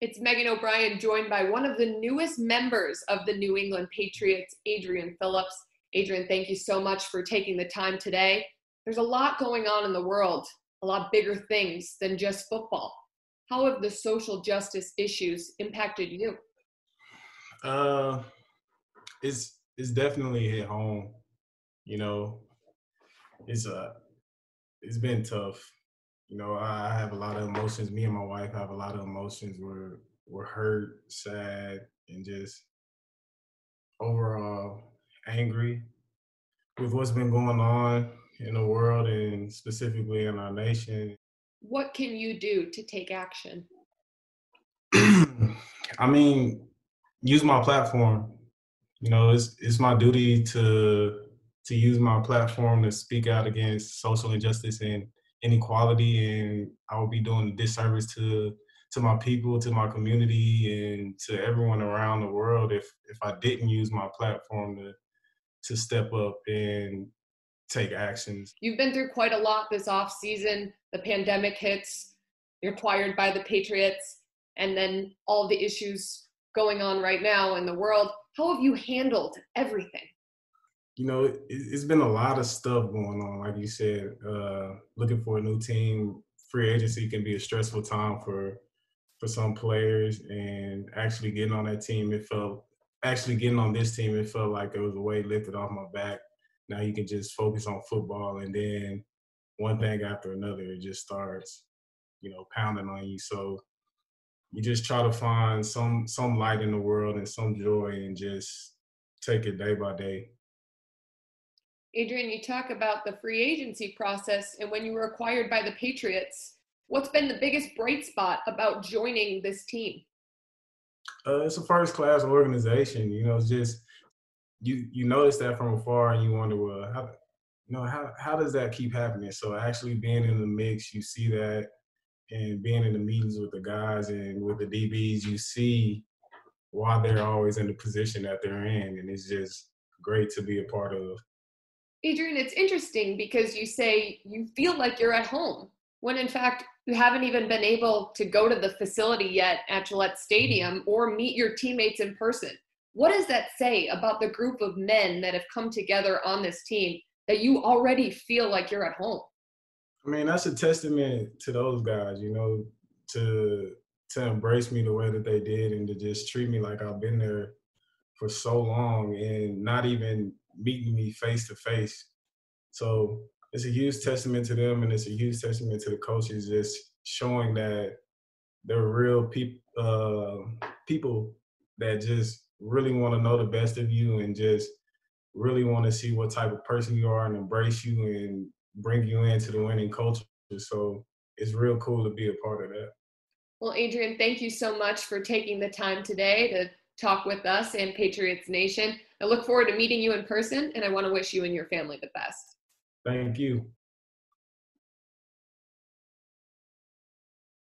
It's Megan O'Brien, joined by one of the newest members of the New England Patriots, Adrian Phillips. Adrian, thank you so much for taking the time today. There's a lot going on in the world, a lot bigger things than just football. How have the social justice issues impacted you? Uh, it's it's definitely hit home. You know, it's uh, it's been tough you know, I, have a lot of emotions. Me and my wife have a lot of emotions. We're we're hurt, sad, and just overall angry with what's been going on in the world and specifically in our nation. What can you do to take action? I mean, use my platform. You know, it's it's my duty to to use my platform to speak out against social injustice and inequality and I would be doing a disservice to to my people, to my community, and to everyone around the world if if I didn't use my platform to to step up and take actions. You've been through quite a lot this off season. The pandemic hits, you're acquired by the Patriots, and then all the issues going on right now in the world. How have you handled everything? You know, it, has been a lot of stuff going on. Like you said, uh, looking for a new team, free agency can be a stressful time for for some players, and actually getting on that team, it felt actually getting on this team, it felt like it was a weight lifted off my back. Now you can just focus on football, and then one thing after another, it just starts, you know, pounding on you. So you just try to find some some light in the world and some joy, and just take it day by day. Adrian, you talk about the free agency process and when you were acquired by the Patriots. What's been the biggest bright spot about joining this team? Uh, it's a first class organization. You know, it's just you you notice that from afar and you wonder, well, how you know how how does that keep happening? So actually being in the mix, you see that, and being in the meetings with the guys and with the DBs, you see why they're always in the position that they're in, and it's just great to be a part of. Adrian, it's interesting because you say you feel like you're at home when in fact you haven't even been able to go to the facility yet at Gillette Stadium or meet your teammates in person. What does that say about the group of men that have come together on this team that you already feel like you're at home? I mean, that's a testament to those guys, you know, to to embrace me the way that they did and to just treat me like I've been there for so long and not even meeting me face to face. So it's a huge testament to them, and it's a huge testament to the coaches, just showing that they're real people, uh, people that just really want to know the best of you and just really want to see what type of person you are and embrace you and bring you into the winning culture. So it's real cool to be a part of that. Well, Adrian, thank you so much for taking the time today to talk with us and Patriots Nation. I look forward to meeting you in person, and I want to wish you and your family the best. Thank you.